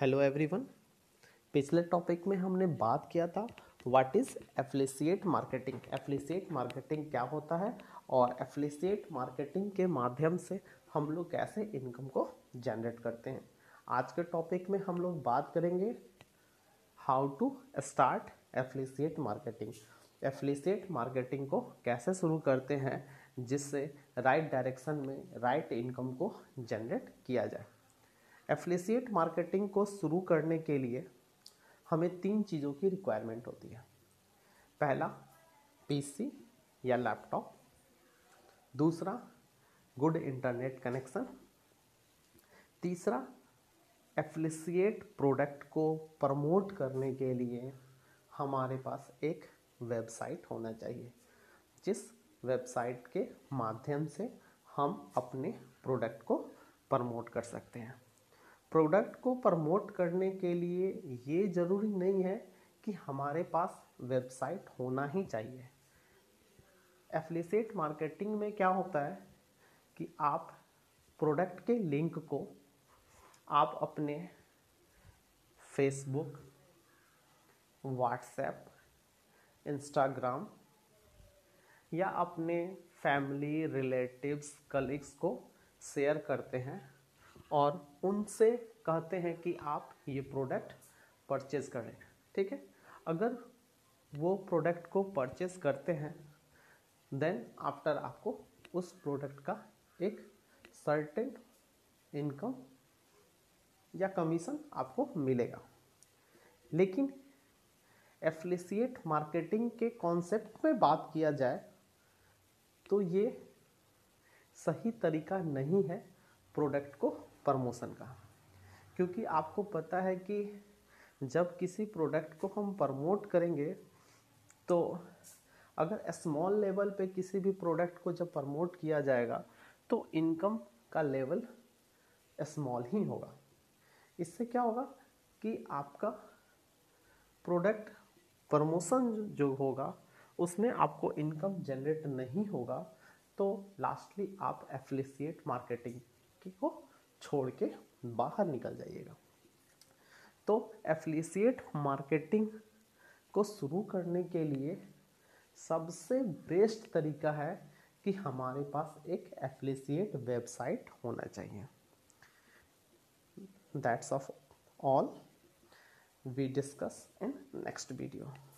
Hello everyone पिछले topic में हमने बात किया था what is affiliate marketing affiliate marketing क्या होता है और एफिलिसिएट मार्केटिंग के माध्यम से हम लोग कैसे इनकम को जनरेट करते हैं? आज के टॉपिक में हम लोग बात करेंगे how to start affiliate marketing affiliate marketing को कैसे शुरू करते हैं, जिससे राइट डायरेक्शन में राइट इनकम को जनरेट किया जाए। एफिलिसिएट मार्केटिंग को शुरू करने के लिए हमें तीन चीज़ों की रिक्वायरमेंट होती है। पहला पीसी या लैपटॉप दूसरा गुड इंटरनेट कनेक्शन तीसरा एफिलिसिएट प्रोडक्ट को प्रमोट करने के लिए हमारे पास एक वेबसाइट होना चाहिए, जिस वेबसाइट के माध्यम से हम अपने प्रोडक्ट को प्रमोट कर सकते हैं। प्रोडक्ट को प्रमोट करने के लिए ये ज़रूरी नहीं है कि हमारे पास वेबसाइट होना ही चाहिए। एफिलिएट मार्केटिंग में क्या होता है कि आप प्रोडक्ट के लिंक को आप अपने फेसबुक, व्हाट्सएप, इंस्टाग्राम या अपने फैमिली, रिलेटिव्स, कलीग्स को शेयर करते हैं और उनसे कहते हैं कि आप ये प्रोडक्ट परचेज़ करें ठीक है? अगर वो प्रोडक्ट को परचेज़ करते हैं देन आफ्टर आपको उस प्रोडक्ट का एक सर्टेन इनकम या कमीशन आपको मिलेगा। लेकिन एफिलिसिएट मार्केटिंग के कॉन्सेप्ट में बात किया जाए तो ये सही तरीका नहीं है प्रोडक्ट को प्रमोशन का। क्योंकि आपको पता है कि जब किसी प्रोडक्ट को हम प्रमोट करेंगे तो अगर स्मॉल लेवल पे किसी भी प्रोडक्ट को जब प्रमोट किया जाएगा तो इनकम का लेवल स्मॉल ही होगा। इससे क्या होगा कि आपका प्रोडक्ट प्रमोशन जो होगा, उसमें आपको इनकम जनरेट नहीं होगा। तो लास्टली आप एफिलिसिएट मार्केटिंग को छोड़ के बाहर निकल जाइएगा। तो एफिलिसिएट मार्केटिंग को शुरू करने के लिए सबसे बेस्ट तरीका है कि हमारे पास एक एफिलिसिएट वेबसाइट होना चाहिए। That's of all we discuss in next video.